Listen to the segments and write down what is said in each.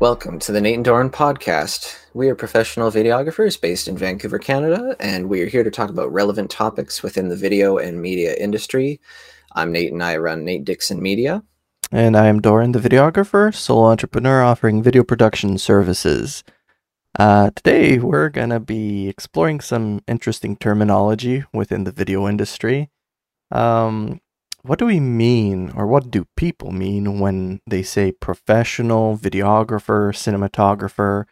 Welcome to the Nate and Dorin podcast. We are professional videographers based in Vancouver, Canada, and we are here to talk about relevant topics within the video and media industry. I'm Nate and I run Nate Dickson Media. And I am Dorin, the videographer, sole entrepreneur offering video production services. Uh, today, we're going to be exploring some interesting terminology within the video industry. Um, what do we mean, or what do people mean when they say professional videographer, cinematographer?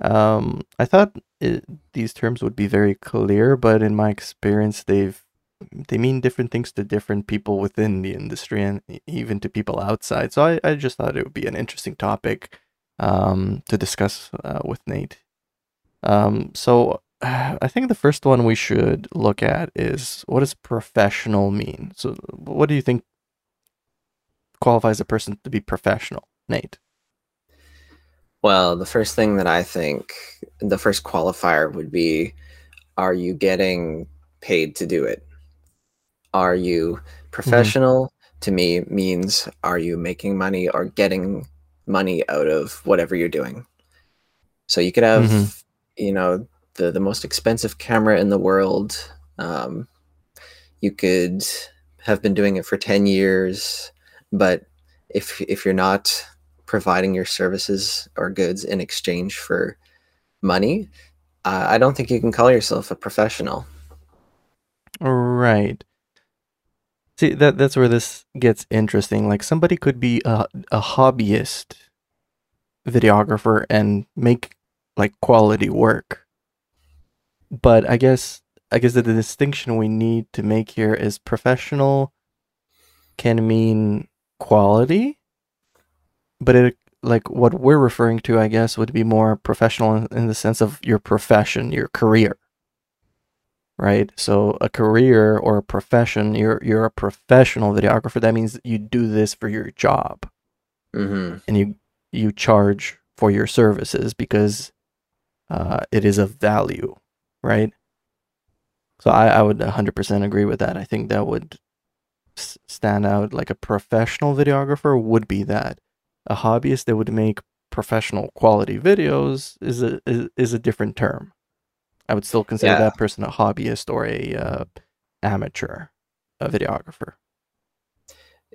Um, I thought it, these terms would be very clear, but in my experience, they've they mean different things to different people within the industry and even to people outside. So I, I just thought it would be an interesting topic um, to discuss uh, with Nate. Um, so I think the first one we should look at is what does professional mean? So, what do you think qualifies a person to be professional, Nate? Well, the first thing that I think, the first qualifier would be are you getting paid to do it? Are you mm-hmm. professional? Mm-hmm. To me, means are you making money or getting money out of whatever you're doing? So you could have, mm-hmm. you know, the the most expensive camera in the world. Um, you could have been doing it for 10 years, but if if you're not providing your services or goods in exchange for money, uh, I don't think you can call yourself a professional. Right. See that that's where this gets interesting. Like somebody could be a a hobbyist videographer and make like quality work but I guess I guess that the distinction we need to make here is professional can mean quality, but it like what we're referring to, I guess, would be more professional in, in the sense of your profession, your career. Right? So a career or a profession, you're you're a professional videographer. That means you do this for your job. Mm-hmm. And you you charge for your services because uh, it is of value right? So I, I would 100% agree with that. I think that would stand out like a professional videographer would be that. A hobbyist that would make professional quality videos is a is, is a different term. I would still consider yeah. that person a hobbyist or a uh, amateur a videographer.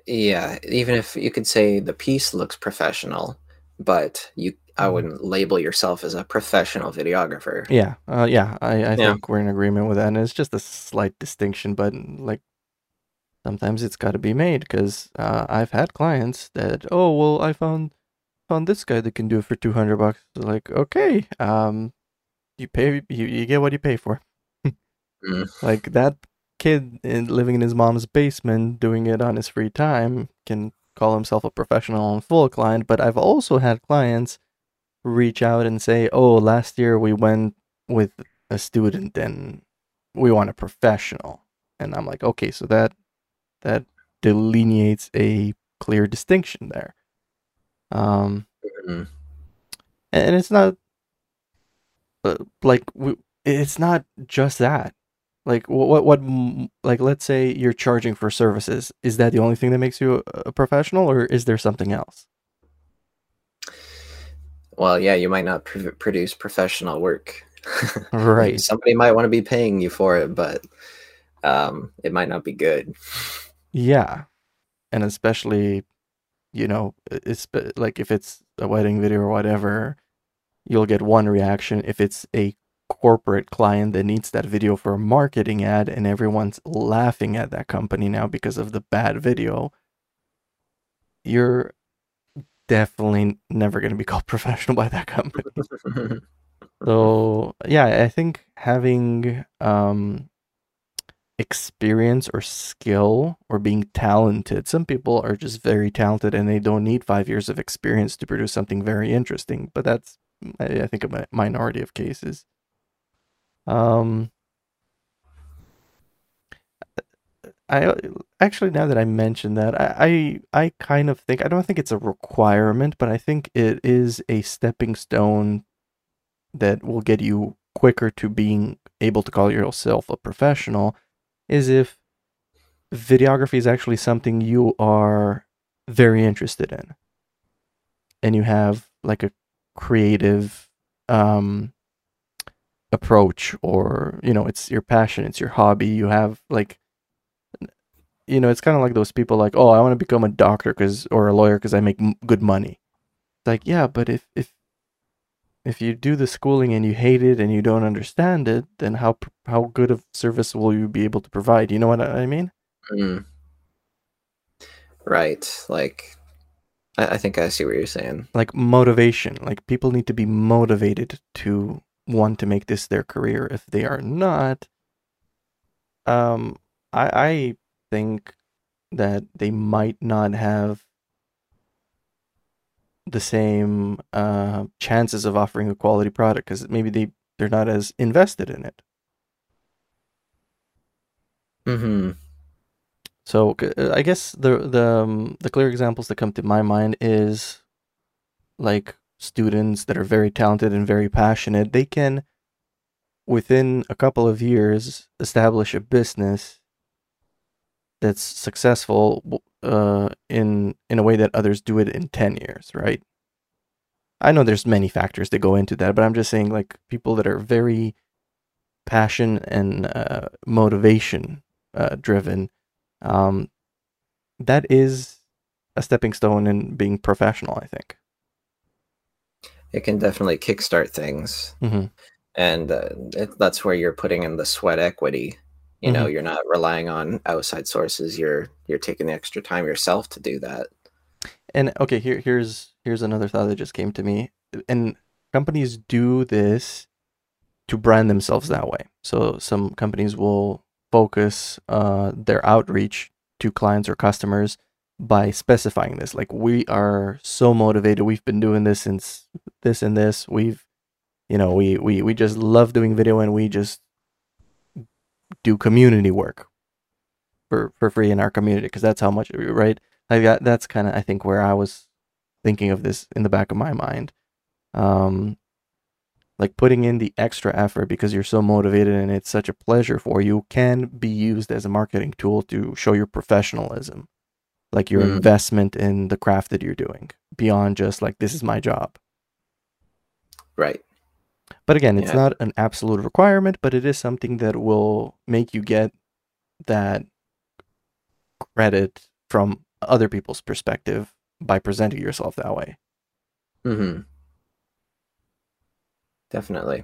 Yeah, even if you could say the piece looks professional, but you I mm-hmm. wouldn't label yourself as a professional videographer. Yeah, uh, yeah, I, I yeah. think we're in agreement with that, and it's just a slight distinction, but like sometimes it's got to be made because uh, I've had clients that oh well I found found this guy that can do it for two hundred bucks. Like okay, um, you pay you, you get what you pay for. mm. Like that kid in, living in his mom's basement doing it on his free time can call himself a professional and full client. But I've also had clients reach out and say, "Oh, last year we went with a student and we want a professional." And I'm like, "Okay, so that that delineates a clear distinction there." Um mm-hmm. and it's not uh, like we, it's not just that. Like what what like let's say you're charging for services. Is that the only thing that makes you a, a professional or is there something else? Well, yeah, you might not pr- produce professional work. right. Somebody might want to be paying you for it, but um, it might not be good. Yeah, and especially, you know, it's like if it's a wedding video or whatever, you'll get one reaction. If it's a corporate client that needs that video for a marketing ad, and everyone's laughing at that company now because of the bad video, you're definitely never going to be called professional by that company. so yeah, I think having um, experience or skill or being talented. Some people are just very talented and they don't need five years of experience to produce something very interesting. But that's I think a minority of cases. Um, I actually now that I mentioned that, I, I I kind of think I don't think it's a requirement, but I think it is a stepping stone that will get you quicker to being able to call yourself a professional is if videography is actually something you are very interested in. And you have like a creative um approach or you know it's your passion it's your hobby you have like you know it's kind of like those people like oh i want to become a doctor because or a lawyer because i make m- good money It's like yeah but if if if you do the schooling and you hate it and you don't understand it then how how good of service will you be able to provide you know what i mean mm. right like I, I think i see what you're saying like motivation like people need to be motivated to want to make this their career. If they are not, um, I I think that they might not have the same uh, chances of offering a quality product because maybe they they're not as invested in it. Hmm. So I guess the the um, the clear examples that come to my mind is like students that are very talented and very passionate, they can, within a couple of years, establish a business that's successful uh, in in a way that others do it in ten years, right? I know there's many factors that go into that, but I'm just saying like people that are very passion and uh, motivation uh, driven, um, that is a stepping stone in being professional. I think it can definitely kickstart things. Mm-hmm. And uh, it, that's where you're putting in the sweat equity. You mm-hmm. know, you're not relying on outside sources. You're you're taking the extra time yourself to do that. And okay, here here's here's another thought that just came to me. And companies do this to brand themselves that way. So some companies will focus uh, their outreach to clients or customers by specifying this. Like we are so motivated. We've been doing this since this and this. We've you know, we we we just love doing video and we just do community work for for free in our community because that's how much right? Like that that's kind of I think where I was thinking of this in the back of my mind. Um like putting in the extra effort because you're so motivated and it's such a pleasure for you can be used as a marketing tool to show your professionalism like your mm. investment in the craft that you're doing beyond just like this is my job right but again it's yeah. not an absolute requirement but it is something that will make you get that credit from other people's perspective by presenting yourself that way mm-hmm definitely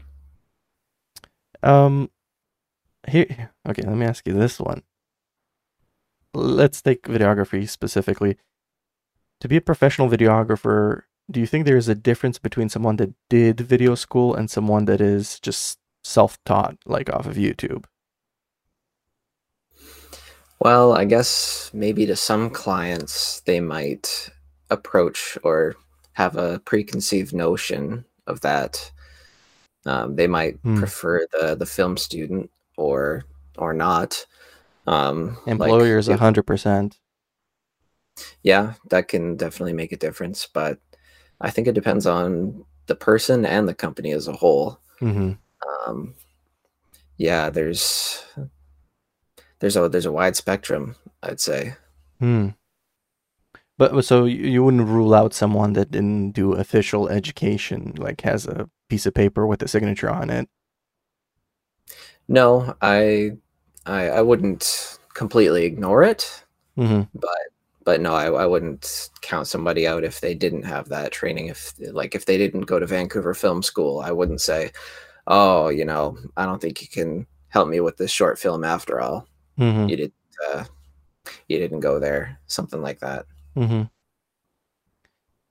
um here okay let me ask you this one let's take videography specifically. To be a professional videographer, do you think there is a difference between someone that did video school and someone that is just self-taught, like off of YouTube? Well, I guess maybe to some clients they might approach or have a preconceived notion of that. Um, they might hmm. prefer the the film student or or not. Um, Employers, a hundred percent. Yeah, that can definitely make a difference, but I think it depends on the person and the company as a whole. Mm-hmm. Um, yeah, there's there's a there's a wide spectrum, I'd say. Hmm. But so you wouldn't rule out someone that didn't do official education, like has a piece of paper with a signature on it. No, I I I wouldn't completely ignore it, mm-hmm. but but no, I, I wouldn't count somebody out if they didn't have that training. If like if they didn't go to Vancouver Film School, I wouldn't say, oh, you know, I don't think you can help me with this short film after all. Mm-hmm. You did, uh, you didn't go there, something like that. Mm-hmm.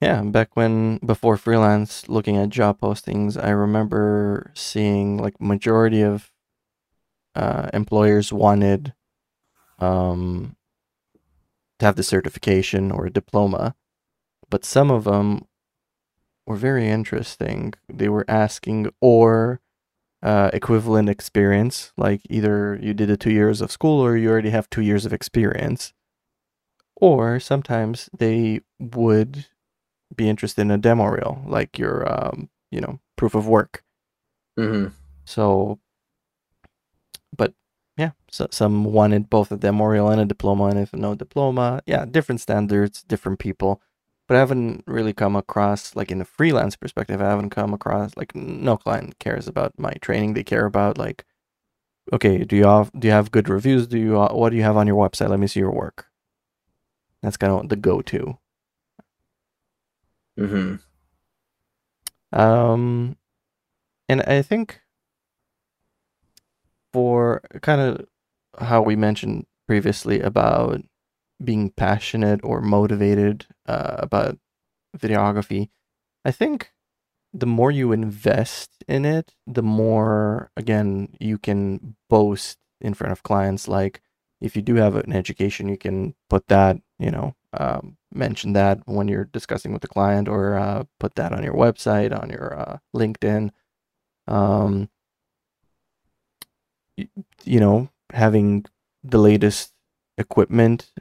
Yeah, back when before freelance, looking at job postings, I remember seeing like majority of uh, employers wanted um, to have the certification or a diploma, but some of them were very interesting. They were asking or uh, equivalent experience, like either you did a two years of school or you already have two years of experience, or sometimes they would be interested in a demo reel, like your um, you know proof of work. Mm-hmm. So so some wanted both a demo reel and a diploma, and if no diploma, yeah, different standards, different people. but I haven't really come across like in a freelance perspective. I haven't come across like no client cares about my training. They care about like, okay, do you have do you have good reviews? Do you uh, what do you have on your website? Let me see your work. That's kind of the go to. hmm Um, and I think for kind of how we mentioned previously about being passionate or motivated uh, about videography, I think the more you invest in it, the more, again, you can boast in front of clients. Like, if you do have an education, you can put that, you know, um, mention that when you're discussing with the client or uh, put that on your website, on your uh, LinkedIn. Um, you, you know, having the latest equipment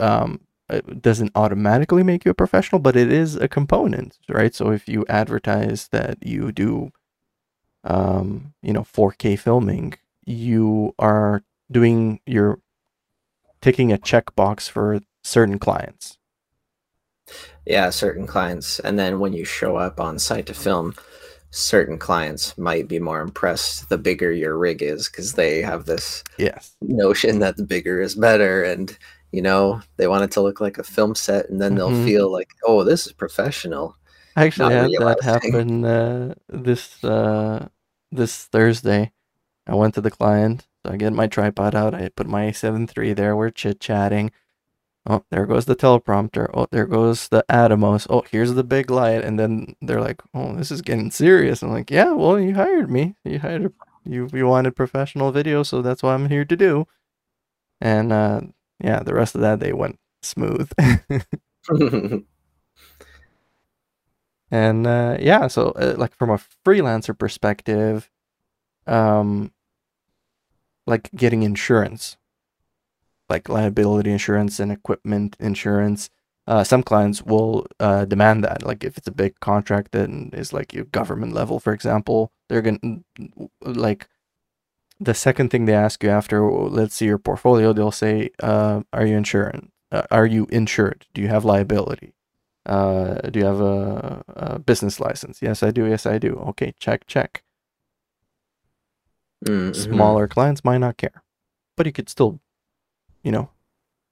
um, it doesn't automatically make you a professional, but it is a component, right? So if you advertise that you do, um, you know, 4K filming, you are doing you're ticking a checkbox for certain clients. Yeah, certain clients, and then when you show up on site to film, certain clients might be more impressed the bigger your rig is because they have this yes. notion that the bigger is better and you know they want it to look like a film set and then they'll mm-hmm. feel like oh this is professional. I actually had that happen uh, this uh, this thursday. I went to the client so i get my tripod out i put my a7 III there we're chit chatting Oh, there goes the teleprompter. Oh, there goes the Atomos. Oh, here's the big light. And then they're like, "Oh, this is getting serious." I'm like, "Yeah, well, you hired me. You hired a, you you wanted professional video, so that's what I'm here to do." And uh, yeah, the rest of that they went smooth. and uh, yeah, so uh, like from a freelancer perspective, um, like getting insurance like liability insurance and equipment insurance. Uh, some clients will uh, demand that. Like if it's a big contract that is like your government level, for example, they're gonna like the second thing they ask you after let's see your portfolio, they'll say, uh, "Are you insured? Uh, are you insured? Do you have liability? Uh, do you have a, a, business license? Yes, I do. Yes, I do. Okay, check, check." Mm-hmm. Smaller clients might not care, but you could still you know,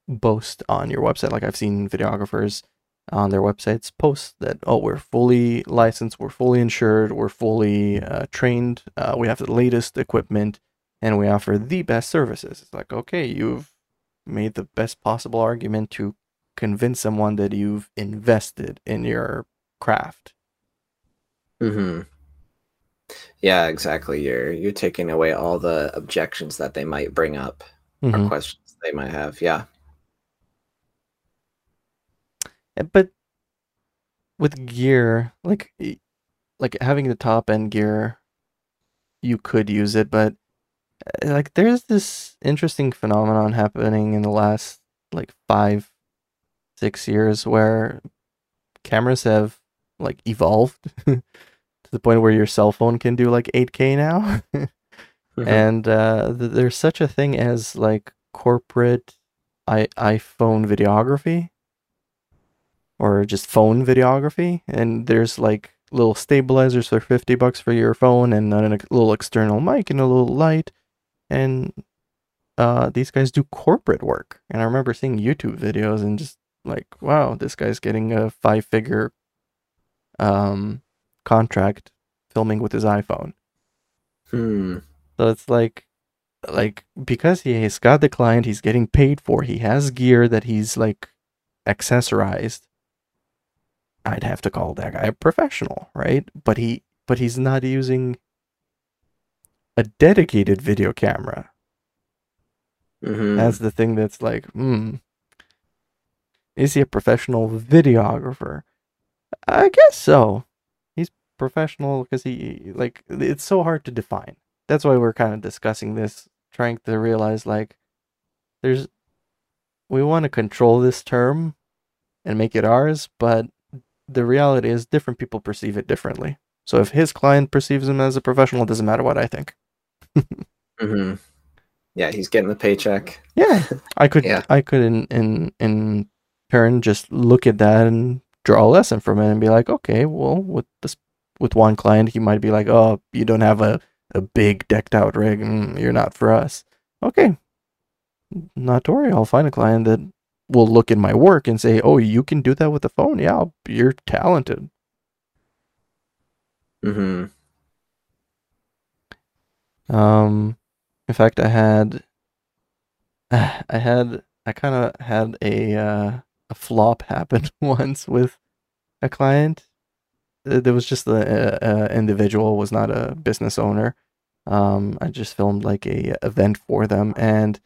boast on your website. Like I've seen videographers on their websites post that, oh, we're fully licensed, we're fully insured, we're fully uh, trained, uh, we have the latest equipment, and we offer the best services. It's like, okay, you've made the best possible argument to convince someone that you've invested in your craft. Hmm. Yeah, exactly. You're you're taking away all the objections that they might bring up mm-hmm. or questions they might have. Yeah. Eh, but with gear, like like having the top end gear, you could use it, but eh, like there's this interesting phenomenon happening in the last like five, six years where cameras have like evolved to the point where your cell phone can do like 8K now. mm-hmm. And uh, th- there's such a thing as like corporate I- iPhone videography? Or just phone videography? And there's like little stabilizers for 50 bucks for your phone and a little external mic and a little light. And uh, these guys do corporate work. And i remember seeing youtube videos and just like wow this guy's getting a five figure um, contract filming with his iphone. Hmm. so it's like like because he has got the client he's getting paid for he has gear that he's like accessorized i'd have to call that guy a professional right? But he but he's not using a dedicated video camera. Mm-hmm. that's the thing that's like hmm is he a professional videographer? I guess so. He's professional because he like it's so hard to define. That's why we're kind of discussing this trying to realize like there's we want to control this term and make it ours, but the reality is different people perceive it differently. So if his client perceives him as a professional, it doesn't matter what I think. mm-hmm. Yeah, he's getting the paycheck. Yeah, I could. yeah. I could in in in turn, just look at that and draw a lesson from it and be like, okay, well, with this, with one client, he might be like, oh, you don't have a, a big decked out rig, mm, you're not for us. Okay, not to worry, I'll find a client that will look at my work and say, oh, you can do that with the phone. Yeah, you're talented. Hmm. Um, in fact, I had, I had, I kind of had a uh, a flop happen once with a client. There was just the uh, individual was not a business owner. Um, I just filmed like a event for them, and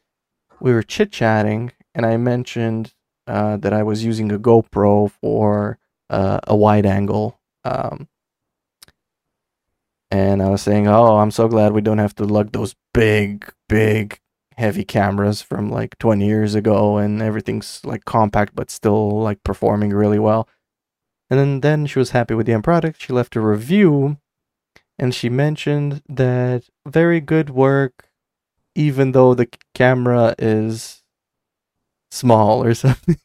we were chit chatting, and I mentioned uh, that I was using a GoPro for uh, a wide angle um, and I was saying, "Oh, I'm so glad we don't have to lug those big, big, heavy cameras from like 20 years ago, and everything's like compact but still like performing really well." And then then she was happy with the end product. She left a review, and she mentioned that very good work, even though the camera is small or something,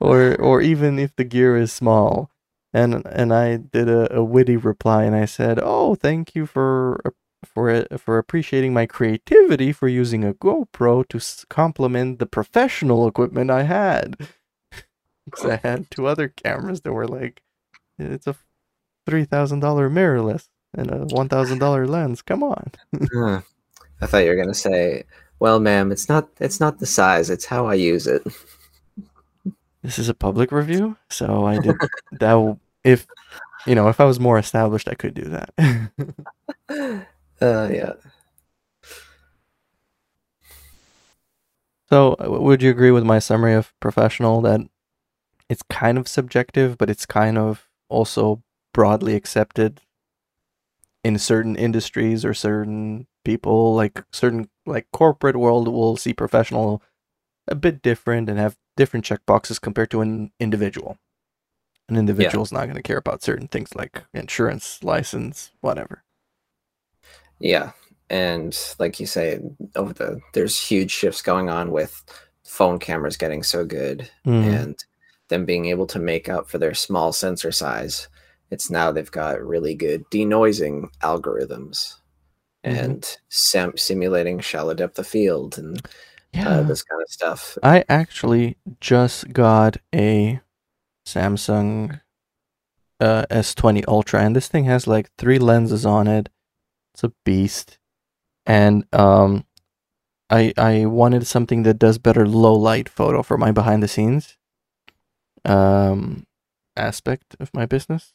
or or even if the gear is small and and I did a, a witty reply and I said, "Oh, thank you for for for appreciating my creativity for using a GoPro to complement the professional equipment I had." Because I had two other cameras that were like, it's a three thousand dollar mirrorless and a one thousand dollar lens. Come on. huh. I thought you were gonna say, "Well, ma'am, it's not it's not the size; it's how I use it." This is a public review, so I did that if you know, if I was more established, I could do that. uh, yeah. So, uh, would you agree with my summary of professional that it's kind of subjective, but it's kind of also broadly accepted in certain industries or certain people, like certain like corporate world will see professional a bit different and have different checkboxes compared to an individual. An individual's yeah. not going to care about certain things like insurance, license, whatever. Yeah, and like you say, over the there's huge shifts going on with phone cameras getting so good mm. and them being able to make up for their small sensor size. It's now they've got really good denoising algorithms mm-hmm. and sim- simulating shallow depth of field and uh, yeah. uh, this kind of stuff. I actually just got a Samsung uh, S20 Ultra, and this thing has like three lenses on it. It's a beast, and um, I I wanted something that does better low light photo for my behind the scenes um aspect of my business.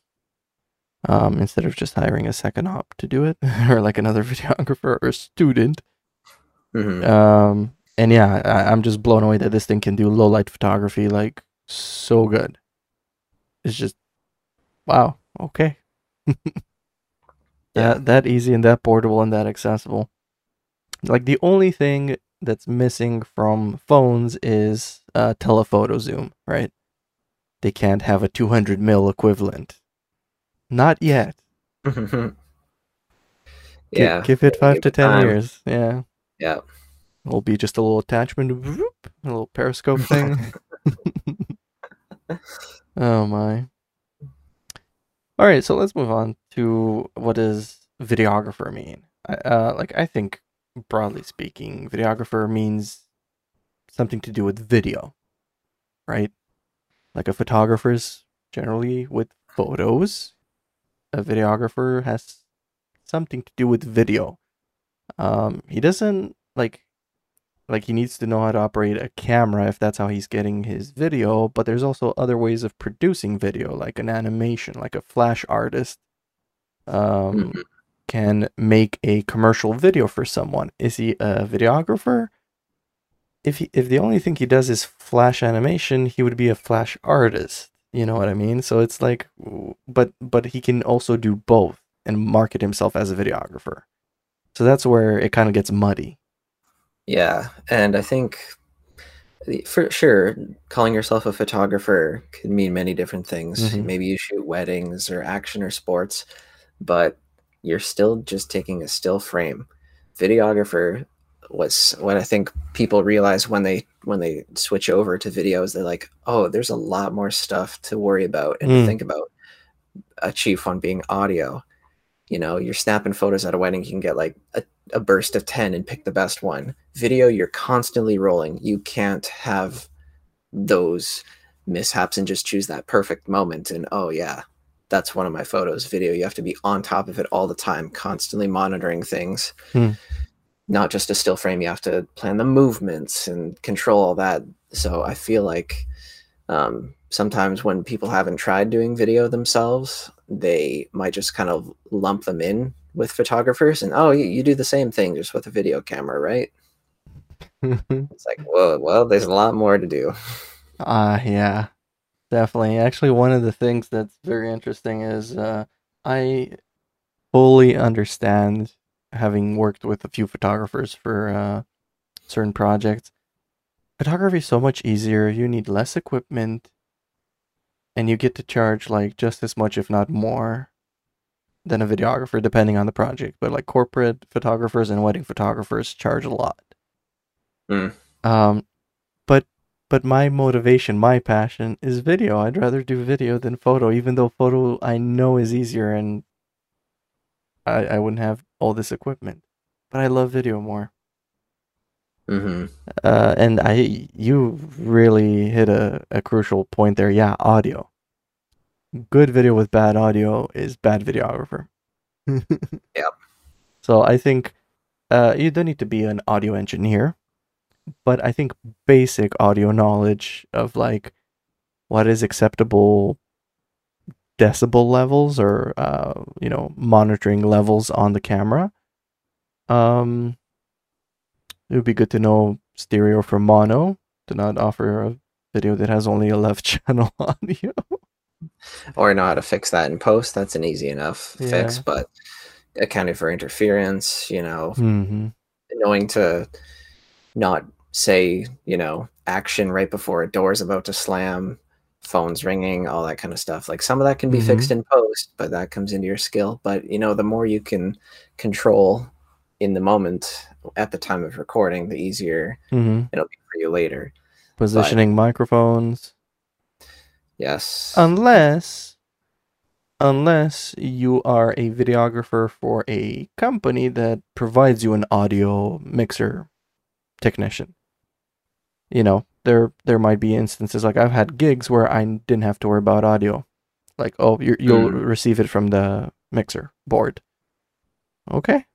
Um, instead of just hiring a second op to do it, or like another videographer or student. Mm-hmm. Um, and yeah, I, I'm just blown away that this thing can do low light photography like so good it's just wow, okay. yeah. That that easy and that portable and that accessible. Like the only thing that's missing from phones is uh, telephoto zoom, right? They can't have a 200 mil equivalent. Not yet. yeah. Give, it five to ten time. years. Yeah. Yeah. It'll be just a little attachment, a little periscope thing. Oh my. All right, so let's move on to what does videographer mean? Uh, like I think broadly speaking, videographer means something to do with video, right? Like a photographer's generally with photos. A videographer has something to do with video. Um, he doesn't like like he needs to know how to operate a camera if that's how he's getting his video but there's also other ways of producing video like an animation like a flash artist um, mm-hmm. can make a commercial video for someone is he a videographer if he, if the only thing he does is flash animation he would be a flash artist you know what i mean so it's like but but he can also do both and market himself as a videographer so that's where it kind of gets muddy yeah, and I think for sure, calling yourself a photographer could mean many different things. Mm-hmm. Maybe you shoot weddings or action or sports, but you're still just taking a still frame. Videographer was what I think people realize when they when they switch over to videos, they're like, oh, there's a lot more stuff to worry about and mm. think about. A chief one being audio. You know, you're snapping photos at a wedding, you can get like a, a burst of 10 and pick the best one. Video, you're constantly rolling. You can't have those mishaps and just choose that perfect moment and oh yeah that's one of my photos video you have to be on top of it all the time constantly monitoring things hmm. Not just a still frame you have to plan the movements and control all that. So i feel like um, sometimes when people haven't tried doing video themselves they might just kind of lump them in with photographers and oh you, you do the same thing just with a video camera right? It's like whoa well there's a lot more to do. Ah, uh, yeah, definitely. Actually, one of the things that's very interesting is uh, I fully understand having worked with a few photographers for uh, certain projects. Photography is so much easier. You need less equipment, and you get to charge like just as much, if not more, than a videographer, depending on the project. But like corporate photographers and wedding photographers charge a lot. Mm. Um, but but my motivation, my passion is video. I'd rather do video than photo, even though photo I know is easier and I, I wouldn't have all this equipment. But I love video more. Mm-hmm. Uh, and I, you really hit a, a crucial point there. Yeah, audio. Good video with bad audio is bad videographer. yeah. So I think uh, you don't need to be an audio engineer but I think basic audio knowledge of like what is acceptable decibel levels or uh, you know monitoring levels on the camera. Um, it would be good to know stereo for mono to not offer a video that has only a left channel audio. or know how to fix that in post. That's an easy enough yeah. fix, but accounting for interference, you know, mm-hmm. knowing to not say, you know, action right before a door is about to slam, phones ringing, all that kind of stuff. Like some of that can be mm-hmm. fixed in post, but that comes into your skill. But you know, the more you can control in the moment at the time of recording, the easier mm-hmm. it'll be for you later. Positioning but, microphones. Yes. Unless unless you are a videographer for a company that provides you an audio mixer technician you know, there there might be instances like I've had gigs where I didn't have to worry about audio. Like, oh, you will mm. receive it from the mixer board. Okay.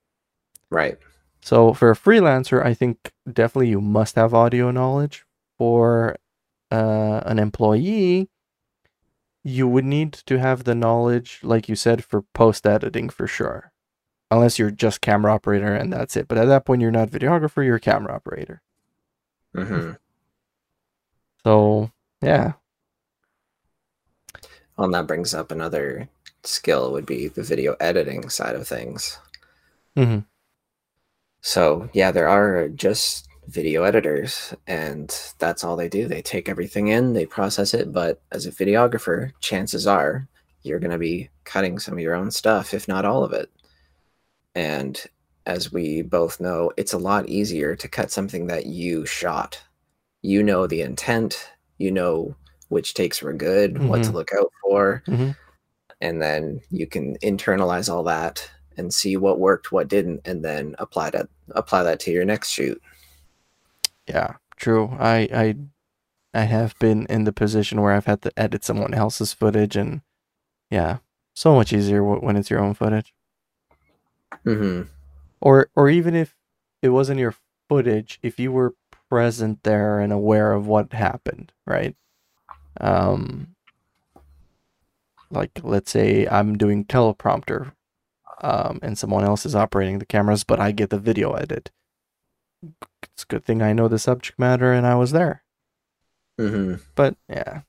Right. So for a freelancer, I think definitely you must have audio knowledge. For uh, an employee, you would need to have the knowledge, like you said, for post editing for sure. Unless you're just camera operator and that's it. But at that point, you're not videographer, you're camera operator. Mm-hmm. So yeah. Well, that brings up another skill would be the video editing side of things. Mm-hmm. So yeah, there are just video editors, and that's all they do. They take everything in, they process it. But as a videographer, chances are you're going to be cutting some of your own stuff, if not all of it. And as we both know, it's a lot easier to cut something that you shot you know the intent, you know which takes were good, mm-hmm. what to mm-hmm. look out for, mm-hmm. and then you can internalize all that and see what worked, what didn't, and then apply that apply that to your next shoot. Yeah, true. I I I have been in the position where I've had to edit someone else's footage, and yeah, so much easier when it's your own footage. Mm-hmm. Or or even if it wasn't your footage, if you were present there and aware of what happened, right? Um, like let's say I'm doing teleprompter, um, and someone else is operating the cameras, but I get the video edit. It's a good thing I know the subject matter and I was there. Mm-hmm. But yeah.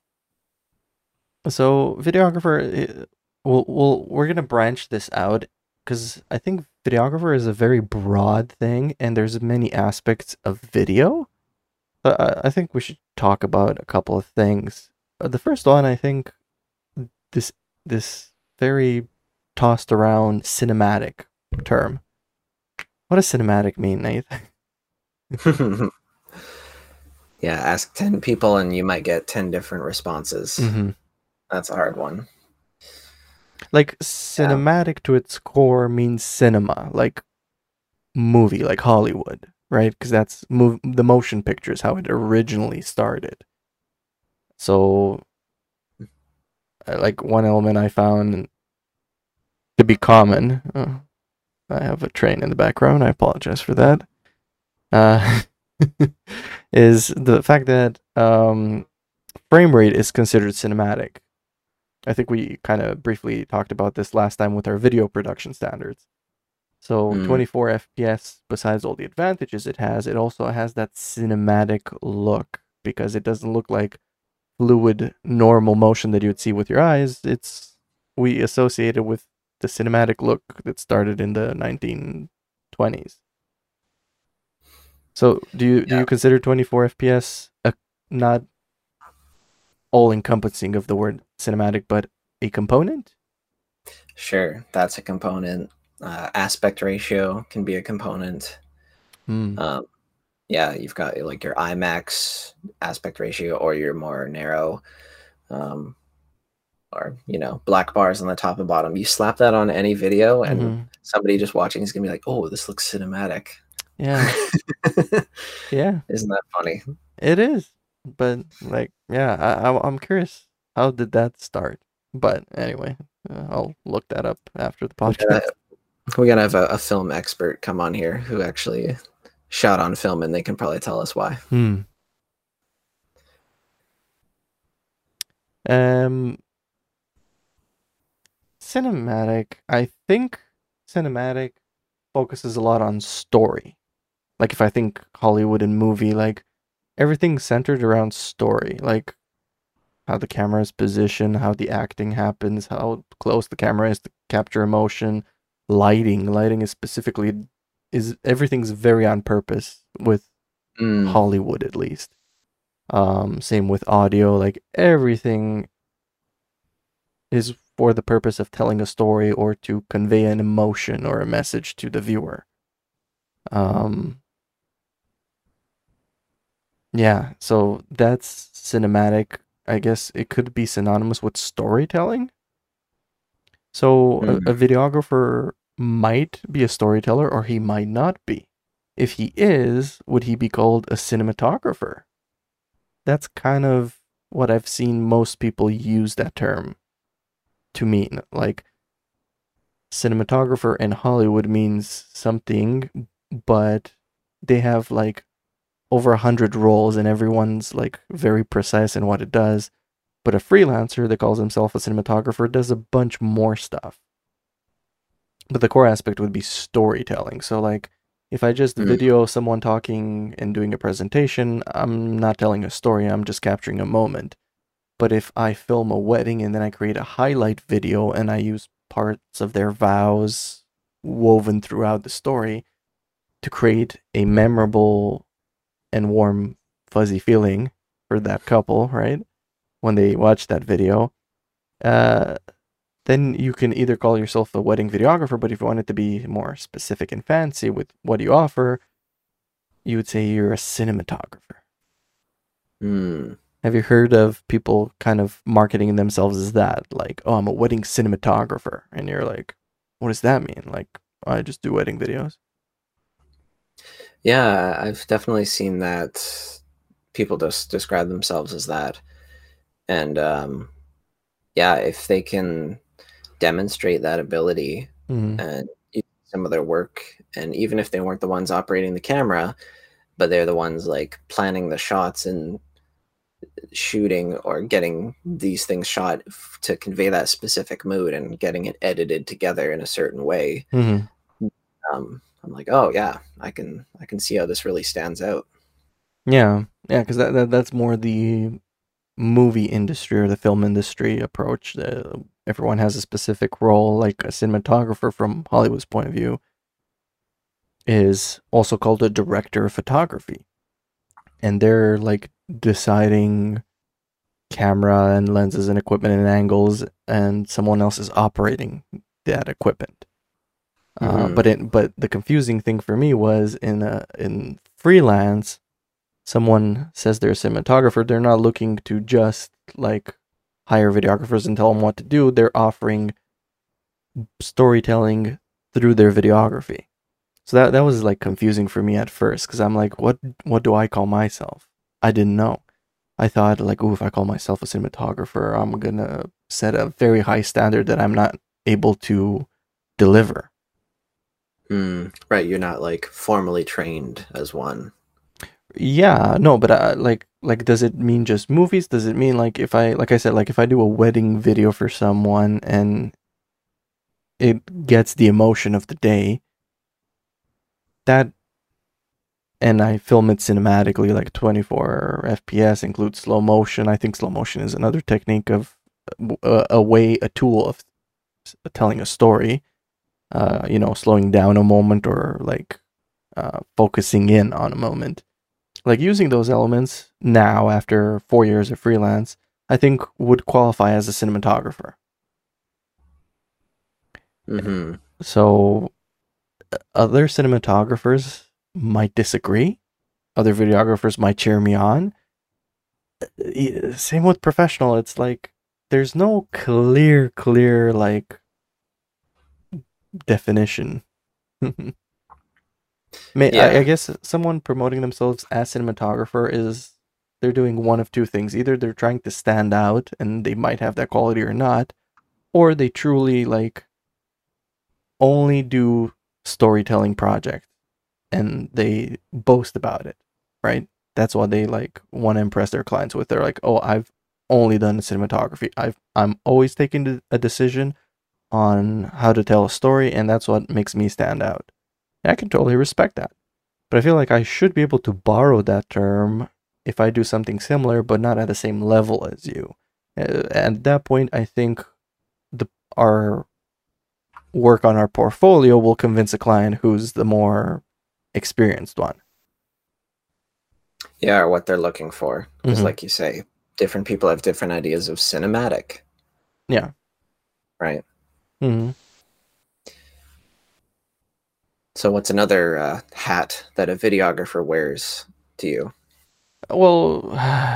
So videographer, we'll, we'll we're gonna branch this out because I think videographer is a very broad thing, and there's many aspects of video. I, I think we should talk about a couple of things. Uh, the first one, I think, this this very tossed around cinematic term. What does cinematic mean, Nathan? Yeah, ask 10 people and you might get 10 different responses. Mm-hmm. That's a hard one. Like cinematic yeah. to its core means cinema, like movie, like Hollywood, right? Because that's move the motion picture is how it originally started. So, like one element I found to be common. Uh, I have a train in the background. I apologize for that. Uh, is the fact that um, frame rate is considered cinematic. I think we kind of briefly talked about this last time with our video production standards. So mm. 24 FPS, besides all the advantages it has, it also has that cinematic look because it doesn't look like fluid normal motion that you would see with your eyes. It's we associate it with the cinematic look that started in the 1920s. So do you yeah. do you consider 24 FPS a not all encompassing of the word cinematic, but a component? Sure, that's a component. Uh, aspect ratio can be a component. Mm. Um, yeah, you've got like your IMAX aspect ratio or your more narrow, um, or you know, black bars on the top and bottom. You slap that on any video, and mm-hmm. somebody just watching is gonna be like, "Oh, this looks cinematic." Yeah, yeah. Isn't that funny? It is, but like, yeah, I, I I'm curious. How did that start? But anyway, uh, I'll look that up after the podcast. We gotta, have a, a, film expert come on here who actually shot on film, and they can probably tell us why. Hmm. Um, cinematic. I think cinematic focuses a lot on story. Like if I think Hollywood and movie, like everything's centered around story. Like how the camera is positioned, how the acting happens, how close the camera is to capture emotion, lighting. Lighting is specifically is everything's very on purpose with mm. Hollywood at least. Um, same with audio, like everything is for the purpose of telling a story or to convey an emotion or a message to the viewer. Um, yeah, so that's cinematic. I guess it could be synonymous with storytelling. So mm. a, a hmm. videographer might be a storyteller or he might not be. If he is, would he be called a cinematographer? That's kind of what I've seen most people use that term to mean. Like, cinematographer in Hollywood means something, but they have like over a hundred roles and everyone's like very precise in what it does. But a freelancer that calls himself a cinematographer does a bunch more stuff. But the core aspect would be storytelling. So like if I just mm-hmm. video someone talking and doing a presentation, I'm not telling a story, I'm just capturing a moment. But if I film a wedding and then I create a highlight video and I use parts of their vows woven throughout the story to create a memorable and warm, fuzzy feeling for that couple, right? When they watch that video, uh, then you can either call yourself a wedding videographer, but if you want it to be more specific and fancy with what you offer, you would say you're a cinematographer. Hmm. Have you heard of people kind of marketing themselves as that? Like, oh, I'm a wedding cinematographer. And you're like, what does that mean? Like, I just do wedding videos. Yeah, I've definitely seen that people just describe themselves as that. And um, yeah, if they can demonstrate that ability mm-hmm. and some of their work, and even if they weren't the ones operating the camera, but they're the ones like planning the shots and shooting or getting these things shot to convey that specific mood and getting it edited together in a certain way. Mm-hmm. Um, I'm like, oh yeah, I can I can see how this really stands out. Yeah, yeah, because that, that that's more the movie industry or the film industry approach. Uh, everyone has a specific role, like a cinematographer from Hollywood's point of view is also called a director of photography, and they're like deciding camera and lenses and equipment and angles, and someone else is operating that equipment. Uh, mm-hmm. Uh, but it, but the confusing thing for me was in uh, in freelance, someone says they're a cinematographer, they're not looking to just like hire videographers and tell them what to do. They're offering storytelling through their videography. So that that was like confusing for me at first because I'm like, what what do I call myself? I didn't know. I thought like, oh, if I call myself a cinematographer, I'm gonna set a very high standard that I'm not able to deliver. Mm, right, you're not like formally trained as one. Yeah, no, but uh, like like does it mean just movies? Does it mean like if I like I said like if I do a wedding video for someone and it gets the emotion of the day that and I film it cinematically like 24 FPS includes slow motion. I think slow motion is another technique of uh, a way a tool of telling a story. Uh, you know, slowing down a moment or like uh, focusing in on a moment. Like using those elements now after 4 years of freelance, I think would qualify as a cinematographer. Mm-hmm. So other cinematographers might disagree. Other videographers might cheer me on. Same with professional. It's like there's no clear, clear like definition. May, yeah. I, I guess someone promoting themselves as cinematographer is they're doing one of two things. Either they're trying to stand out and they might have that quality or not, or they truly like only do storytelling project and they boast about it, right? That's what they like want to impress their clients with. They're like, "Oh, I've only done cinematography. I've I'm always taking a decision on how to tell a story, and that's what makes me stand out." And I can totally respect that, but I feel like I should be able to borrow that term if I do something similar, but not at the same level as you. At that point, I think the our work on our portfolio will convince a client who's the more experienced one. Yeah, or what they're looking for. Because, mm-hmm. like you say, different people have different ideas of cinematic. Yeah. Right. Hmm So, what's another uh, hat that a videographer wears to you? Well,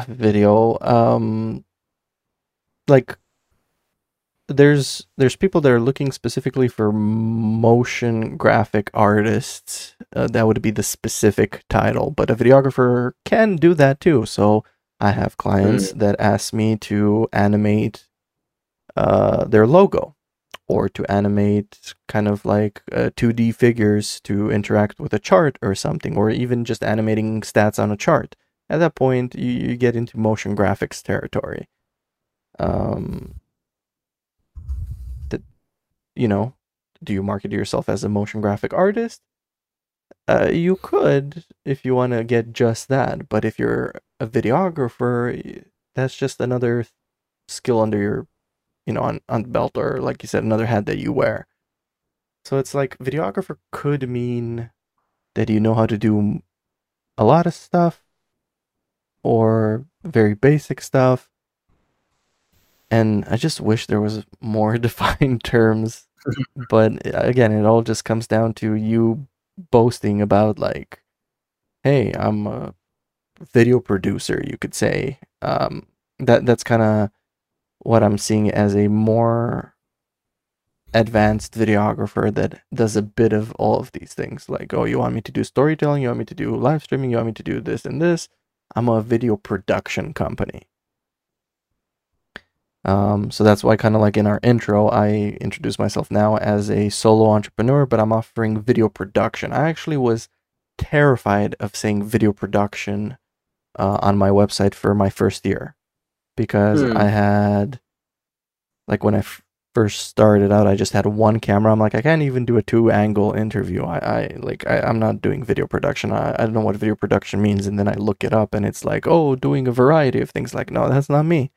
video. Um, like there's there's people that are looking specifically for motion graphic artists. Uh, that would be the specific title, but a videographer can do that too. So I have clients mm. that ask me to animate uh, their logo or to animate kind of like uh, 2D figures to interact with a chart or something, or even just animating stats on a chart. At that point, you, you get into motion graphics territory. Um, you know, do you market yourself as a motion graphic artist? Uh, you could if you want to get just that, but if you're a videographer, that's just another skill under your, you know, on on the belt, or like you said, another hat that you wear. So it's like videographer could mean that you know how to do a lot of stuff, or very basic stuff, and I just wish there was more defined terms. but again, it all just comes down to you boasting about like, "Hey, I'm a video producer." You could say um, that. That's kind of what I'm seeing as a more advanced videographer that does a bit of all of these things. Like, oh, you want me to do storytelling? You want me to do live streaming? You want me to do this and this? I'm a video production company. Um, so that's why, kind of like in our intro, I introduce myself now as a solo entrepreneur, but I'm offering video production. I actually was terrified of saying video production uh, on my website for my first year because hmm. I had, like, when I f- first started out, I just had one camera. I'm like, I can't even do a two angle interview. I, I like, I, am not doing video production. I, I don't know what video production means. And then I look it up and it's like, oh, doing a variety of things. Like, no, that's not me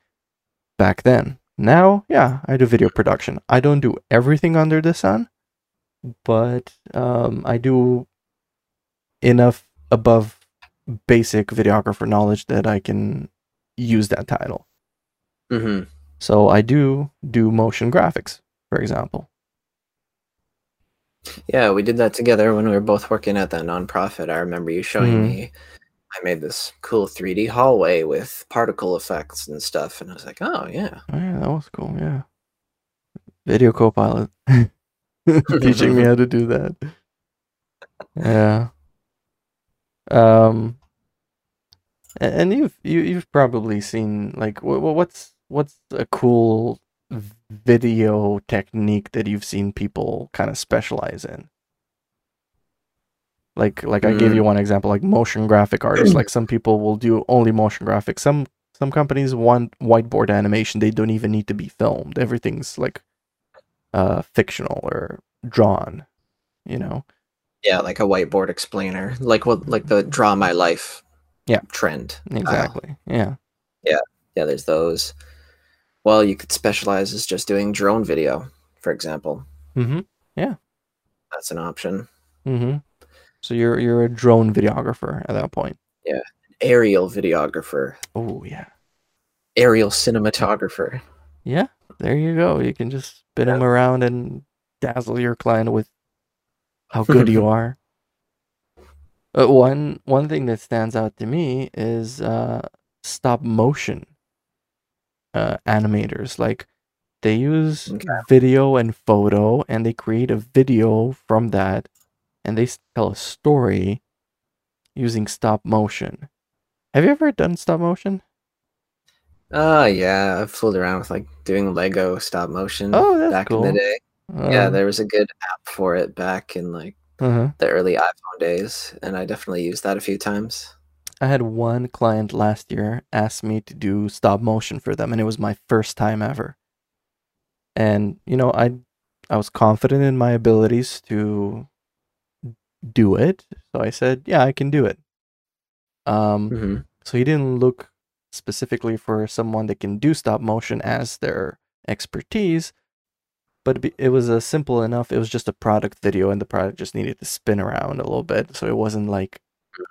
back then. Now, yeah, I do video production. I don't do everything under the sun, but um, I do enough above basic videographer knowledge that I can use that title. Mm-hmm. So I do do motion graphics, for example. Yeah, we did that together when we were both working at that nonprofit. I remember you showing mm-hmm. me I made this cool 3D hallway with particle effects and stuff, and I was like, oh yeah, oh, yeah, that was cool. Yeah, video copilot teaching me how to do that. Yeah. Um. And you've you, you've probably seen like what's what's a cool video technique that you've seen people kind of specialize in? Like like mm. I gave you mm. one example, like motion graphic artists. like some people will do only motion graphics. Some some companies want whiteboard animation. They don't even need to be filmed. Everything's like uh fictional or drawn, you know. Yeah, like a whiteboard explainer. Like what like the draw my life yeah trend. Exactly. Uh, yeah. Yeah. Yeah, there's those. Well, you could specialize as just doing drone video, for example. Mm-hmm. Yeah. That's an option. Mm-hmm. So you're you're a drone videographer at that point. Yeah, aerial videographer. Oh yeah, aerial cinematographer. Yeah, there you go. You can just spin yeah. them around and dazzle your client with how good you are. But one one thing that stands out to me is uh, stop motion uh, animators. Like they use okay. video and photo, and they create a video from that and they tell a story using stop motion. Have you ever done stop motion? Uh yeah, I've fooled around with like doing Lego stop motion oh, back cool. in the day. yeah, um there was a good app for it back in like uh-huh. the early iPhone days, and I definitely used that a few times. I had one client last year ask me to do stop motion for them, and it was my first time ever. And you know, I I was confident in my abilities to do it. So I said, yeah, I can do it. Um, mm-hmm. So he didn't look specifically for someone that can do stop motion as their expertise, but it was a simple enough. It was just a product video, and the product just needed to spin around a little bit. So it wasn't like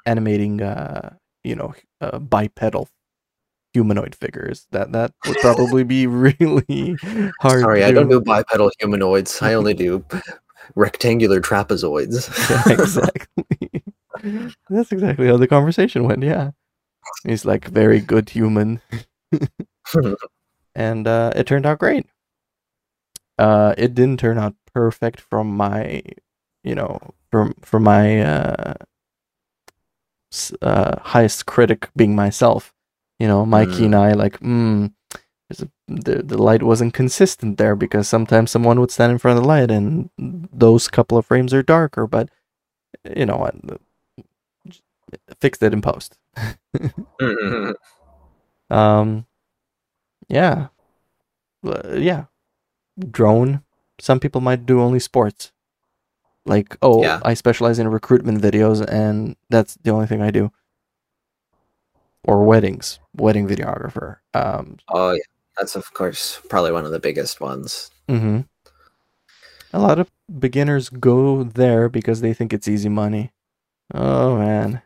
animating, uh, you know, uh, bipedal humanoid figures. That that would probably be really hard. Sorry, I don't do bipedal humanoids. I only do rectangular trapezoids. yeah, exactly. That's exactly how the conversation went. Yeah, he's like very good human, and uh, it turned out great. Uh, it didn't turn out perfect from my, you know, from from my uh, uh, highest critic being myself. You know, Mikey mm. and I like, mm, a, the the light wasn't consistent there because sometimes someone would stand in front of the light and those couple of frames are darker, but you know what? Fixed it in post. mm-hmm. Um, yeah, yeah. Drone. Some people might do only sports. Like, oh, yeah. I specialize in recruitment videos, and that's the only thing I do. Or weddings, wedding videographer. Um, oh yeah, that's of course probably one of the biggest ones. Mm-hmm. A lot of beginners go there because they think it's easy money. Oh man,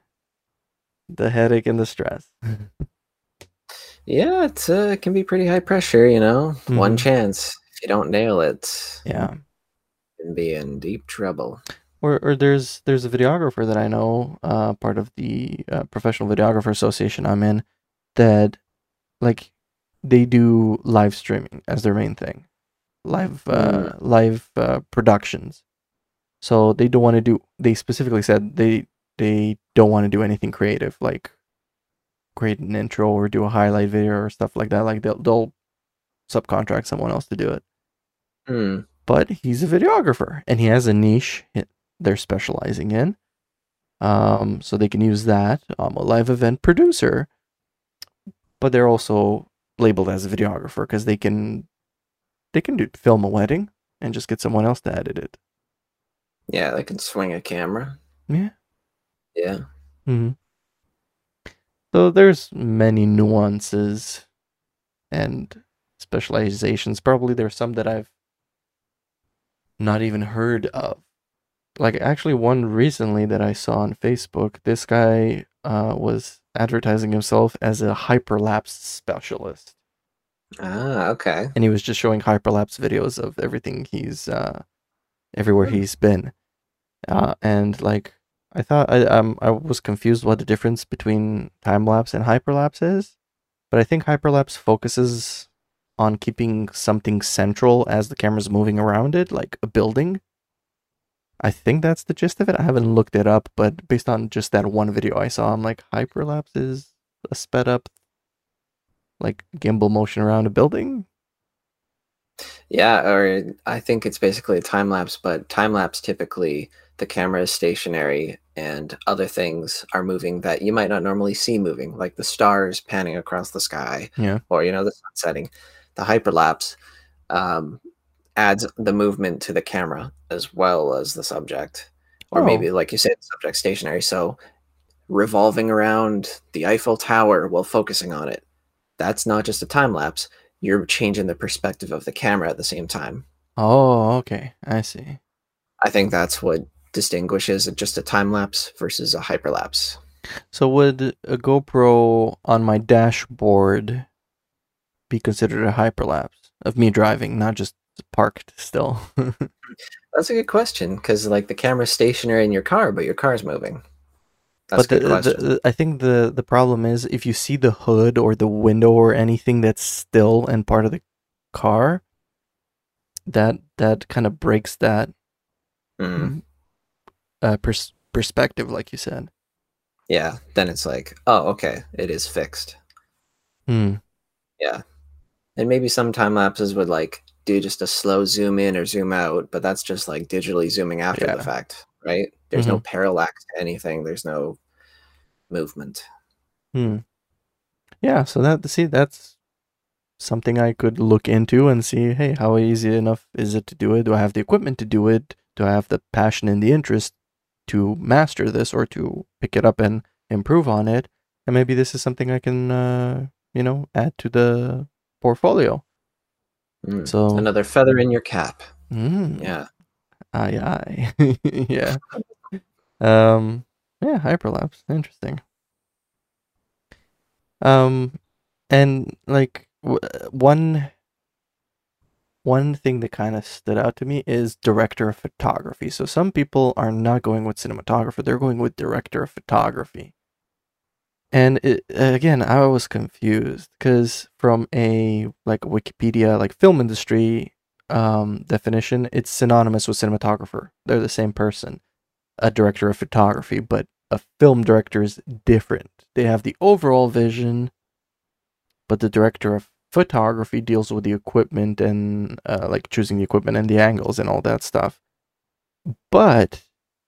the headache and the stress. yeah, it's uh, it can be pretty high pressure. You know, mm-hmm. one chance if you don't nail it, yeah, you can be in deep trouble. Or, or there's there's a videographer that I know, uh, part of the uh, Professional Videographer Association I'm in, that like they do live streaming as their main thing, live uh, mm. live uh, productions. So they don't want to do. They specifically said they they don't want to do anything creative like create an intro or do a highlight video or stuff like that. Like they'll they'll subcontract someone else to do it. Mm. But he's a videographer and he has a niche they're specializing in. Um, so they can use that. I'm a live event producer, but they're also labeled as a videographer because they can they can do film a wedding and just get someone else to edit it. Yeah, they can swing a camera. Yeah. Yeah. hmm So there's many nuances and specializations. Probably there's some that I've not even heard of. Like actually one recently that I saw on Facebook, this guy uh, was advertising himself as a hyperlapse specialist. Ah, okay. And he was just showing hyperlapse videos of everything he's uh everywhere hmm. he's been. Uh and like I thought I um I was confused what the difference between time lapse and hyperlapse is, but I think hyperlapse focuses on keeping something central as the camera's moving around it, like a building. I think that's the gist of it. I haven't looked it up, but based on just that one video I saw, I'm like hyperlapse is a sped up like gimbal motion around a building. Yeah, or I think it's basically a time lapse, but time lapse typically the camera is stationary and other things are moving that you might not normally see moving, like the stars panning across the sky, yeah, or you know the sun setting. The hyperlapse um, adds the movement to the camera as well as the subject, or oh. maybe like you said, subject stationary. So revolving around the Eiffel Tower while focusing on it. That's not just a time lapse. You're changing the perspective of the camera at the same time. Oh, okay. I see. I think that's what distinguishes just a time lapse versus a hyperlapse. So would a GoPro on my dashboard be considered a hyperlapse of me driving, not just parked still? That's a good question because like the camera's stationary in your car, but your car's moving. That's but the, the, I think the the problem is if you see the hood or the window or anything that's still and part of the car, that that kind of breaks that mm. uh, pers- perspective, like you said. Yeah, then it's like, oh, okay, it is fixed. Hmm. Yeah, and maybe some time lapses would like do just a slow zoom in or zoom out, but that's just like digitally zooming after yeah. the fact, right? There's mm-hmm. no parallax to anything. There's no movement. Hmm. Yeah, so that see that's something I could look into and see, hey, how easy enough is it to do it? Do I have the equipment to do it? Do I have the passion and the interest to master this or to pick it up and improve on it? And maybe this is something I can uh, you know, add to the portfolio. Mm, so another feather in your cap. Mm, yeah. Aye aye. yeah. Um yeah, hyperlapse. Interesting. Um and like w- one one thing that kind of stood out to me is director of photography. So some people are not going with cinematographer, they're going with director of photography. And it, again, I was confused because from a like Wikipedia like film industry um, definition, it's synonymous with cinematographer. They're the same person, a director of photography, but a film director is different. They have the overall vision, but the director of photography deals with the equipment and uh, like choosing the equipment and the angles and all that stuff. But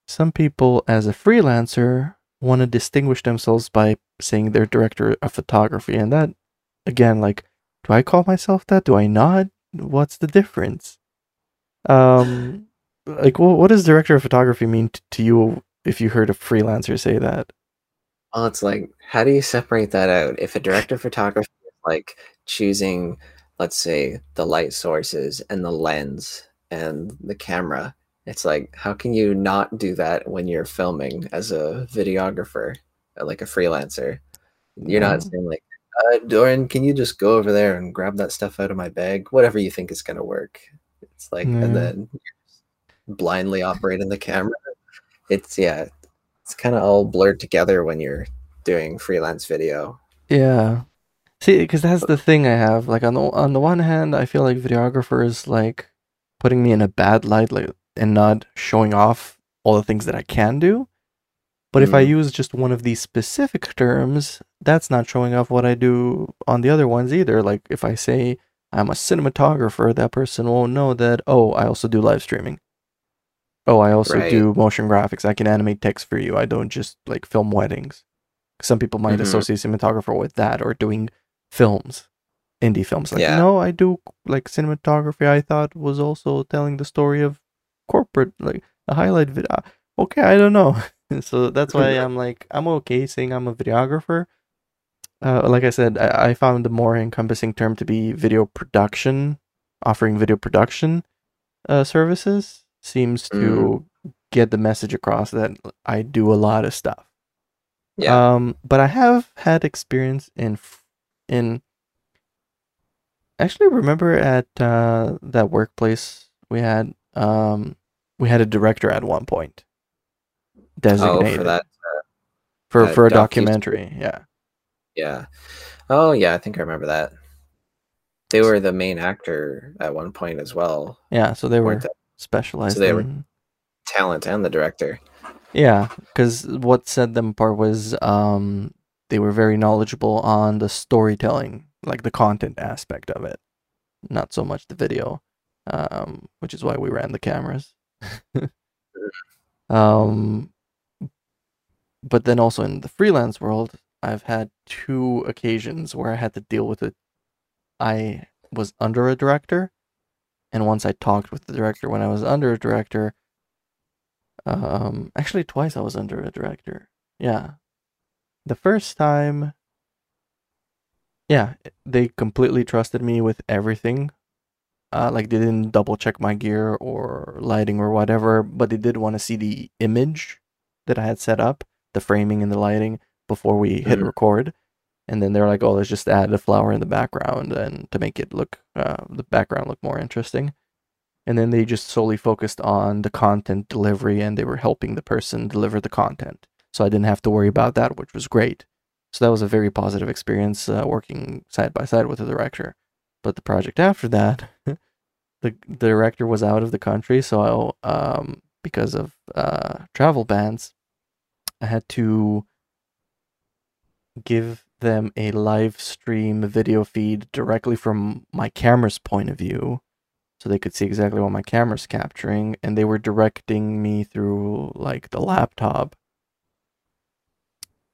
some people, as a freelancer, want to distinguish themselves by saying they're director of photography. And that, again, like, do I call myself that? Do I not? What's the difference? Um, like, well, what does director of photography mean t- to you if you heard a freelancer say that? Well, it's like, how do you separate that out? If a director of photography is like choosing, let's say, the light sources and the lens and the camera, it's like, how can you not do that when you're filming as a videographer, Uh, like a freelancer? You're not mm-hmm. saying like, uh, Dorin, can you just go over there and grab that stuff out of my bag? Whatever you think is gonna work. It's like, and mm-hmm. then blindly operating the camera. It's yeah, it's kind of all blurred together when you're doing freelance video. Yeah. See, because that's the thing I have. Like on the on the one hand, I feel like videographers like putting me in a bad light. Like and not showing off all the things that I can do. But mm. if I mm-hmm. use just one of these specific terms, that's not showing off what I do on the other ones either. Like if I say I'm a cinematographer, that person won't know that, oh, I also do live streaming. Oh, I also right. do motion graphics. I can animate text for you. I don't just like film weddings. Some people might mm-hmm. associate cinematographer with that or doing films indie films. Like, yeah. no, I do like cinematography. I thought was also telling the story of corporate like a highlight video. Okay, I don't know. so that's why I'm like I'm okay saying I'm a videographer. Uh, like I said, I, I found the more encompassing term to be video production, offering video production uh, services seems to mm. get the message across that I do a lot of stuff. Yeah. Um, but I have had experience in in actually remember at uh, that workplace we had um we had a director at one point designated oh, for that uh, for for a documentary. Yeah. Yeah. Oh yeah, I think I remember that. They were the main actor at one point as well. Yeah, so they were specialized. So they in... were talent and the director. Yeah, because what set them apart was um, they were very knowledgeable on the storytelling, like the content aspect of it, not so much the video, um, which is why we ran the cameras. um, but then also in the freelance world, I've had two occasions where I had to deal with it. I was under a director, and once I talked with the director when I was under a director, um, actually, twice I was under a director. Yeah. The first time, yeah, they completely trusted me with everything. Uh, like they didn't double check my gear or lighting or whatever, but they did want to see the image that I had set up, the framing and the lighting before we hit mm-hmm. record. And then they're like, "Oh, let's just add a flower in the background and to make it look uh, the background look more interesting." and then they just solely focused on the content delivery and they were helping the person deliver the content so i didn't have to worry about that which was great so that was a very positive experience uh, working side by side with the director but the project after that the, the director was out of the country so um, because of uh, travel bans i had to give them a live stream video feed directly from my camera's point of view so they could see exactly what my camera's capturing and they were directing me through like the laptop.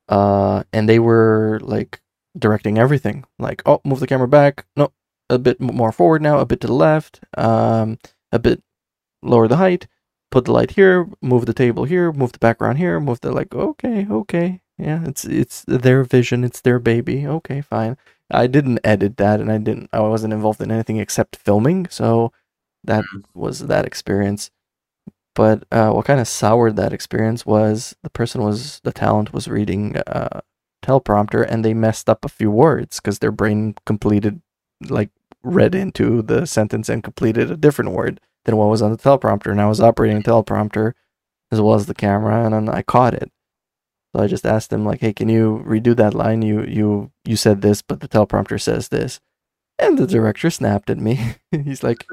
Uh and they were like directing everything. Like oh move the camera back. No a bit more forward now a bit to the left um a bit lower the height put the light here move the table here move the background here move the like okay okay yeah it's it's their vision it's their baby okay fine I didn't edit that and I didn't I wasn't involved in anything except filming, so that mm. was that experience. But uh, what kind of soured that experience was the person was the talent was reading uh, teleprompter and they messed up a few words because their brain completed like read into the sentence and completed a different word than what was on the teleprompter. And I was operating the teleprompter as well as the camera, and then I caught it. So I just asked him like, "Hey, can you redo that line? You you you said this, but the teleprompter says this." And the director snapped at me. He's like,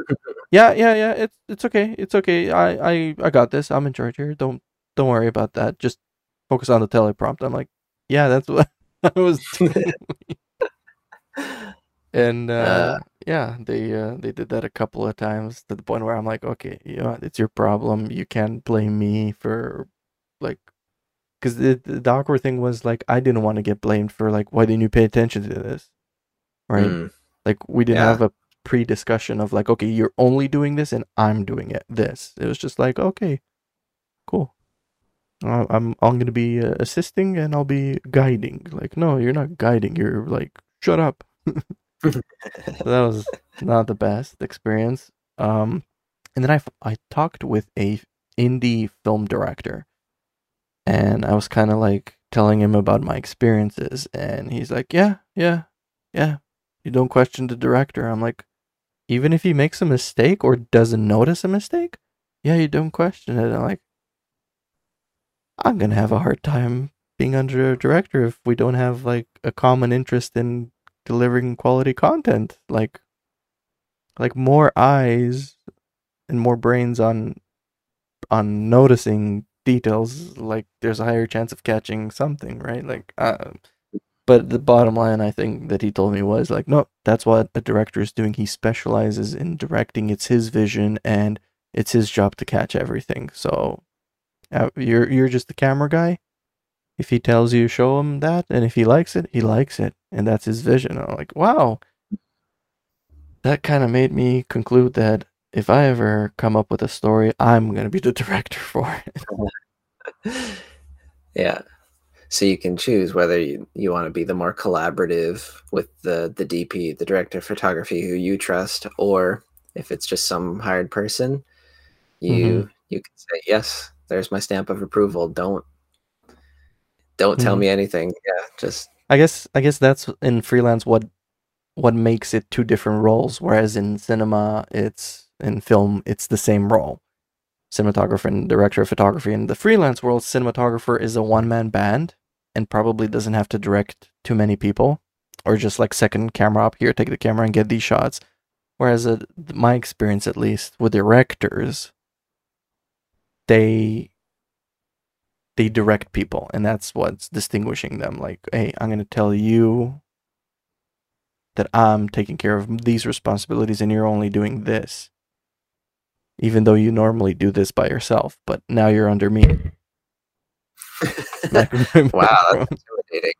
"Yeah, yeah, yeah. It's it's okay. It's okay. I I I got this. I'm in charge here. Don't don't worry about that. Just focus on the teleprompter." I'm like, "Yeah, that's what I was doing." and uh, uh, yeah, they uh, they did that a couple of times to the point where I'm like, "Okay, you know, it's your problem. You can't blame me for like because the, the awkward thing was like I didn't want to get blamed for like why didn't you pay attention to this, right? Mm. Like we didn't yeah. have a pre-discussion of like okay you're only doing this and I'm doing it this. It was just like okay, cool. Uh, I'm I'm gonna be uh, assisting and I'll be guiding. Like no, you're not guiding. You're like shut up. so that was not the best experience. Um, and then I I talked with a indie film director and I was kind of like telling him about my experiences, and he's like, "Yeah, yeah, yeah. You don't question the director." I'm like, even if he makes a mistake or doesn't notice a mistake, yeah, you don't question it. I'm like, I'm gonna have a hard time being under a director if we don't have like a common interest in delivering quality content. Like, like more eyes and more brains on on noticing details, like there's a higher chance of catching something, right? Like, uh, but the bottom line, I think that he told me was like, no, that's what a director is doing. He specializes in directing. It's his vision, and it's his job to catch everything. So, uh, you're you're just the camera guy. If he tells you, show him that, and if he likes it, he likes it, and that's his vision. I'm like, wow. That kind of made me conclude that if I ever come up with a story, I'm gonna be the director for it. yeah. So you can choose whether you, you want to be the more collaborative with the the DP, the director of photography who you trust, or if it's just some hired person, you mm-hmm. you can say yes. There's my stamp of approval. Don't don't tell mm-hmm. me anything. Yeah, just I guess I guess that's in freelance what what makes it two different roles. Whereas in cinema, it's in film, it's the same role. cinematographer and director of photography. In the freelance world, cinematographer is a one man band and probably doesn't have to direct too many people or just like second camera up here, take the camera and get these shots. Whereas, uh, my experience, at least with directors, they they direct people, and that's what's distinguishing them. Like, hey, I'm gonna tell you that I'm taking care of these responsibilities, and you're only doing this even though you normally do this by yourself, but now you're under me. wow, that's intimidating.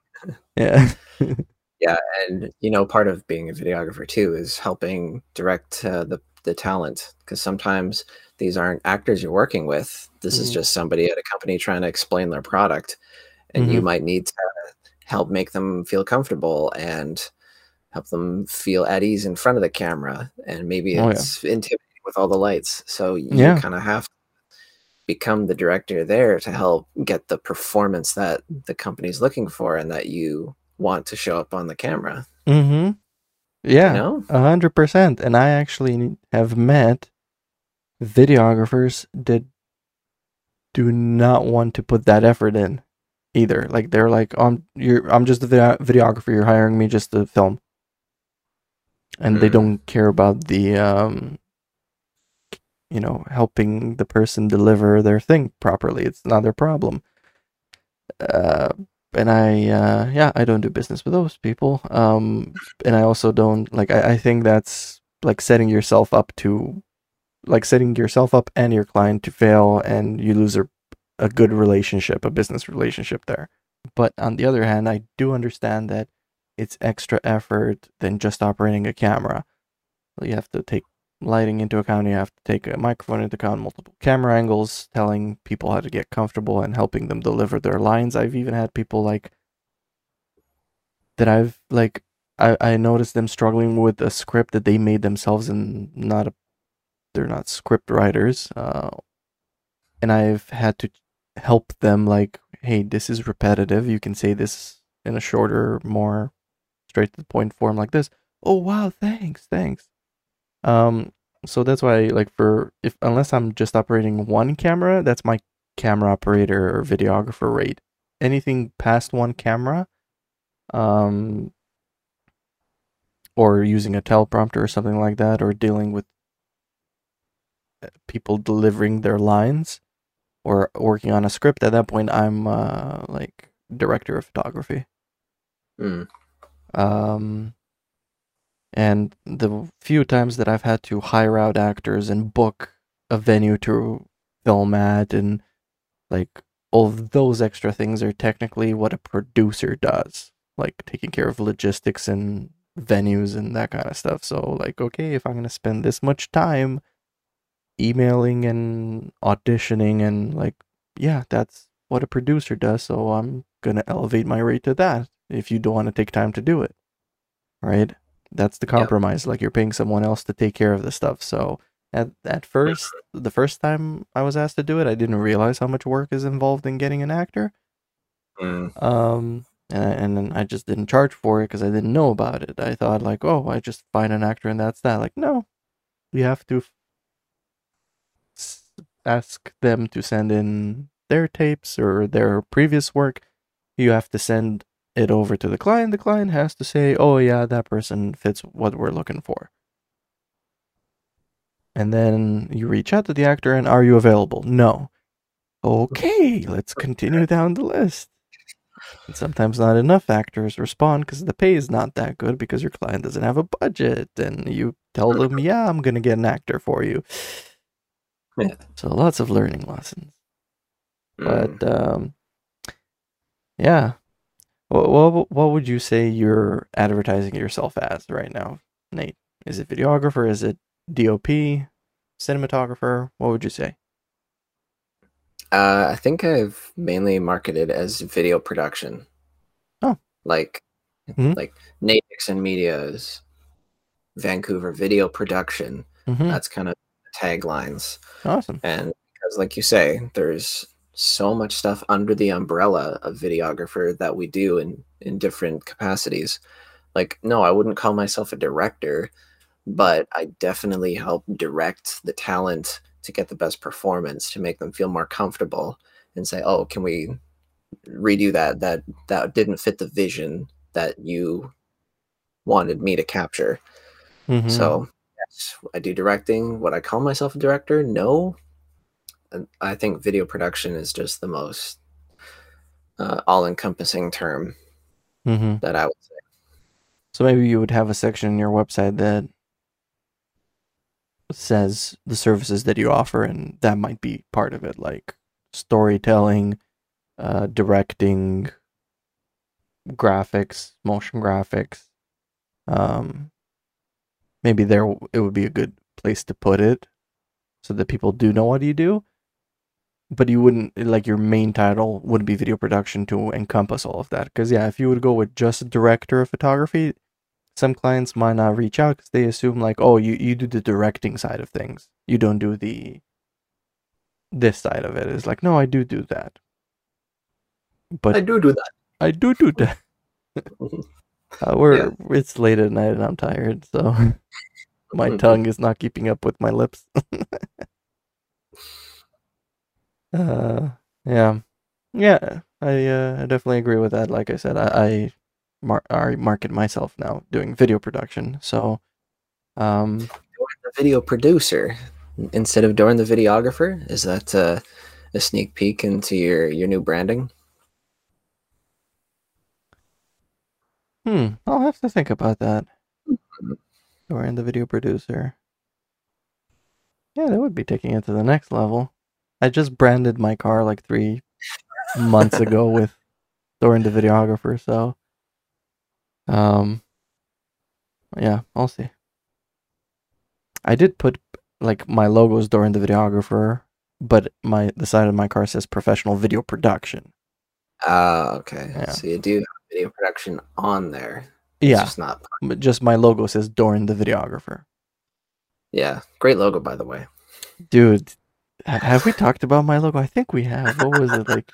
Yeah. yeah, and you know, part of being a videographer too is helping direct uh, the the talent because sometimes these aren't actors you're working with. This mm-hmm. is just somebody at a company trying to explain their product, and mm-hmm. you might need to help make them feel comfortable and help them feel at ease in front of the camera. And maybe it's oh, yeah. intimidating with all the lights. So you yeah. kind of have to become the director there to help get the performance that the company's looking for and that you want to show up on the camera. Mm-hmm. Yeah, a hundred percent. And I actually have met videographers that do not want to put that effort in either. Like they're like, "I'm you're I'm just a videographer. You're hiring me just to film," and mm. they don't care about the um you know, helping the person deliver their thing properly. It's not their problem. Uh, and I, uh, yeah, I don't do business with those people. Um, and I also don't like. I, I think that's like setting yourself up to, like setting yourself up and your client to fail, and you lose a, a good relationship, a business relationship there. But on the other hand, I do understand that it's extra effort than just operating a camera. You have to take lighting into account. You have to take a microphone into account, multiple camera angles, telling people how to get comfortable and helping them deliver their lines. I've even had people like that I've like I, I noticed them struggling with a script that they made themselves and not a they're not script writers. Uh, and I've had to help them like, hey, this is repetitive. You can say this in a shorter, more straight to the point form like this. Oh wow, thanks, thanks. Um, so that's why, like, for if unless I'm just operating one camera, that's my camera operator or videographer rate. Anything past one camera, um, or using a teleprompter or something like that, or dealing with people delivering their lines, or working on a script. At that point, I'm uh, like director of photography. Mm. Um, and the few times that I've had to hire out actors and book a venue to film at and like all those extra things are technically what a producer does, like taking care of logistics and venues and that kind of stuff. So like okay, if I'm going to spend this much time emailing and auditioning and like yeah, that's what a producer does, so I'm going to elevate my rate to that if you don't want to take time to do it. Right? That's the compromise. Yep. Like you're paying someone else to take care of the stuff. So at at first, the first time I was asked to do it, I didn't realize how much work is involved in getting an actor. Mm. Um, and, and I just didn't charge for it because I didn't know about it. I thought like, oh, I just find an actor and that's that. Like, no, you have to ask them to send in their tapes or their previous work. You have to send it over to the client, the client has to say, oh, yeah, that person fits what we're looking for. And then you reach out to the actor and are you available? No. Okay, let's continue down the list. And sometimes not enough actors respond because the pay is not that good because your client doesn't have a budget. And you tell them, yeah, I'm going to get an actor for you. Yeah. So lots of learning lessons. Mm. But um, yeah, what, what what would you say you're advertising yourself as right now, Nate? Is it videographer? Is it DOP? Cinematographer? What would you say? Uh, I think I've mainly marketed as video production. Oh, like mm-hmm. like Nate Dickson Media's Vancouver video production. Mm-hmm. That's kind of taglines. Awesome. And because, like you say, there's so much stuff under the umbrella of videographer that we do in in different capacities like no i wouldn't call myself a director but i definitely help direct the talent to get the best performance to make them feel more comfortable and say oh can we redo that that that didn't fit the vision that you wanted me to capture Mhm. so i do directing would i call myself a director no i think video production is just the most uh, all-encompassing term Mhm. that i would say So maybe you would have a section in your website that says the services that you offer, and that might be part of it, like storytelling, uh, directing, graphics, motion graphics. Um, maybe there it would be a good place to put it, so that people do know what you do. But you wouldn't eh, like your main title would be video production to encompass all of that. Because yeah, if you would go with just director of photography, some clients might not reach out because they assume like, oh, you you do the directing side of things. You don't do the this side of it. It's like, no, I do do that. But i do do that I do do that. Uh, we're it's late at night and I'm tired, so my Mhm. tongue is not keeping up with my lips. uh, yeah, yeah, I uh, I definitely agree with that. Like I said, I, I mar- I market myself now doing video production, so um, the video producer instead of doing the videographer? Is that uh, a sneak peek into your your new branding? Hmm, I'll have to think about that. Or in the video producer. Yeah, that would be taking it to the next level. I just branded my car like three months ago with Dorin the videographer, so um yeah, I'll see. I did put like my logo is Dorin the videographer, but my the side of my car says professional video production. Ah, okay. Yeah. So you do have video production on there. It's Yeah, just not. but just my logo says Dorin the videographer. Yeah, great logo by the way. Dude, have we talked about my logo? I think we have. What was it like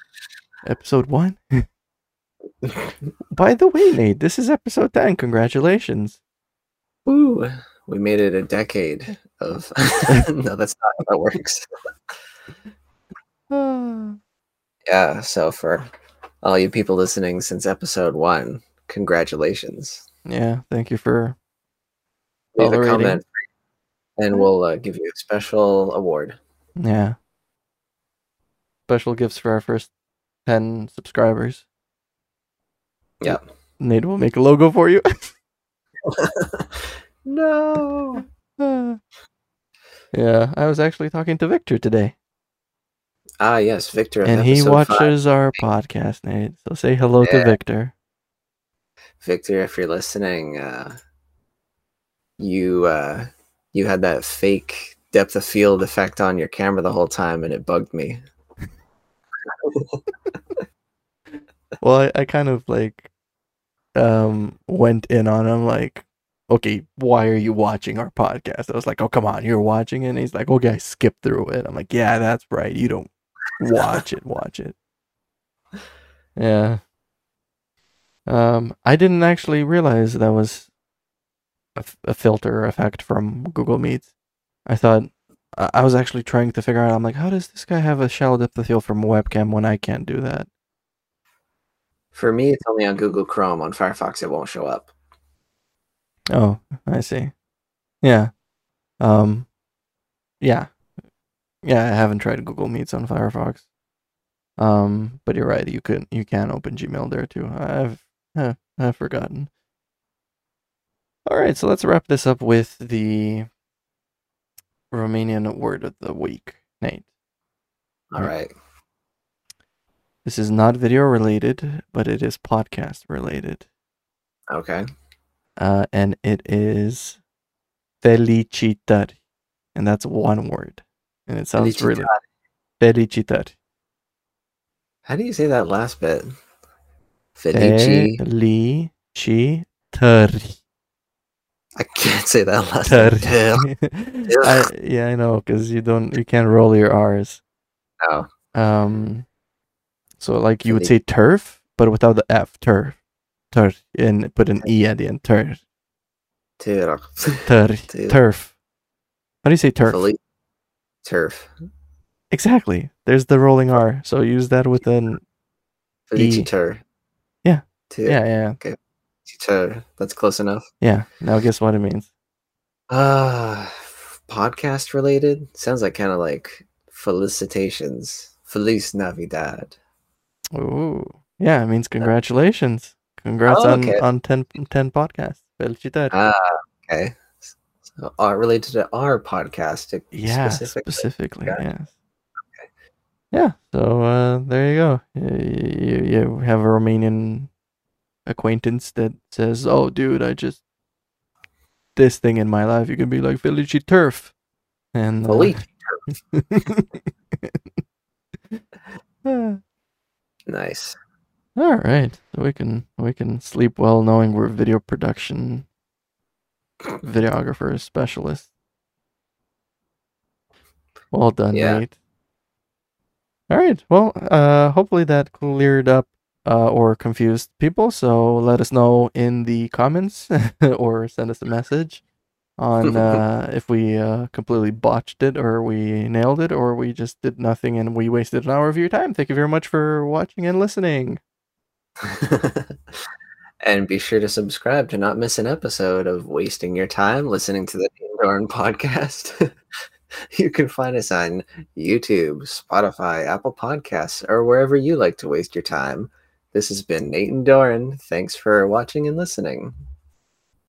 episode 1? By the way, Nate, this is episode 10. Congratulations. Woo! We made it a decade of. no, that's not how that works. Ah. Yeah. So for all you people listening since episode one, congratulations. yeah, thank you for Leave a comment, and we'll uh, give you a special award. yeah. Special gifts for our first 10 subscribers. Yeah. Nate will make a logo for you. no. Ah. yeah, I was actually talking to Victor today, Ah, yes, Victor. and he episode five. watches our podcast, Nate. So say hello to Victor. Victor, if you're listening, uh, you uh, you had that fake depth of field effect on your camera the whole time, and it bugged me. Well, I, I kind of like um went in on him like, okay, why are you watching our podcast? I was like, oh come on, you're watching it. And he's like, okay, I skipped through it. I'm like, yeah, that's right. You don't watch it, watch it. Yeah. Um, I didn't actually realize that was a, f- a filter effect from Google Meets. I thought I I was actually trying to figure out. I'm like, how does this guy have a shallow depth of field from a webcam when I can't do that? For me, it's only on Google Chrome. On Firefox, it won't show up. Oh, I see. Yeah. Um yeah. Yeah, I haven't tried Google Meets on Firefox. Um, but you're right, you can you can open Gmail there too. I've eh, I've forgotten. Alright, so let's wrap this up with the Romanian word of the week. Nate. All Right. right. This is not video related, but it is podcast related. Okay. Uh, and it is felicitări, and that's one word, and it sounds really felicitări. How do you say that last bit? Felici. I can't say that last bit. I, yeah, I know, because you don't, you can't roll your R's. No. Um, so like you would say turf, but without the F, turf, turf, and put an E at the end, turf, Tur- turf, turf. How do you say turf? Turf. Exactly. There's the rolling R. So use that with an Tur. Yeah. Yeah, yeah. Okay. Tur. That's close enough. Yeah. Now guess what it means. Uh podcast related? Sounds like kind of like felicitations. Feliz Navidad. Ooh. Yeah, it means congratulations. Congrats oh, okay. on, on 10, 10 podcasts. Felicitar. Ah, okay. Uh, related to our podcast. Yeah, specifically, specifically yes. Okay. Yeah, so uh, there you go. You, you have a Romanian acquaintance that says, "Oh, dude, I just this thing in my life." You can be like Felici Turf, and uh, Felici Turf. nice. All right, so we can we can sleep well knowing we're video production videographers specialist. Well done, yeah. Nate. All right. Well, uh, hopefully that cleared up uh, or confused people. So let us know in the comments or send us a message on uh, if we uh, completely botched it or we nailed it or we just did nothing and we wasted an hour of your time. Thank you very much for watching and listening. and be sure to subscribe to not miss an episode of wasting your time listening to the Dorin podcast. you can find us on YouTube, Spotify, Apple Podcasts, or wherever you like to waste your time. This has been Nate and Dorin. Thanks for watching and listening.